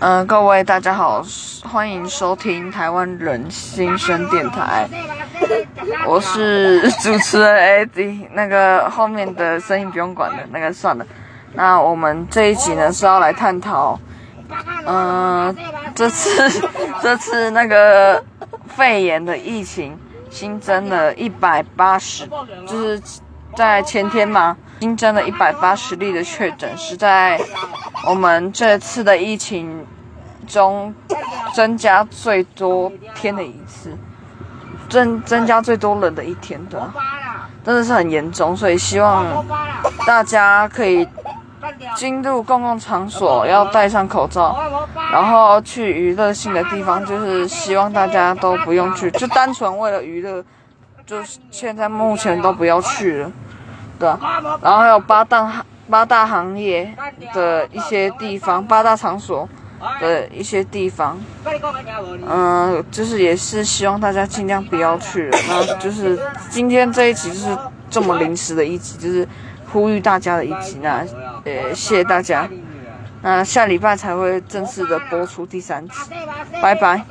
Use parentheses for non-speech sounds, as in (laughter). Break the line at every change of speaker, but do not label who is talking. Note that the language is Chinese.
嗯，各位大家好，欢迎收听台湾人新生电台，我是主持人 AD，那个后面的声音不用管的，那个算了。那我们这一集呢是要来探讨，嗯，这次 (laughs) 这次那个肺炎的疫情新增了一百八十，就是在前天嘛，新增了一百八十例的确诊，是在我们这次的疫情中增加最多天的一次，增增加最多人的一天的，真的是很严重，所以希望大家可以。进入公共场所要戴上口罩，然后去娱乐性的地方，就是希望大家都不用去，就单纯为了娱乐，就是现在目前都不要去了，对然后还有八大八大行业的一些地方，八大场所的一些地方，嗯，就是也是希望大家尽量不要去了。那就是今天这一集就是这么临时的一集，就是。呼吁大家的一集，那呃，谢谢大家。那下礼拜才会正式的播出第三集，拜拜。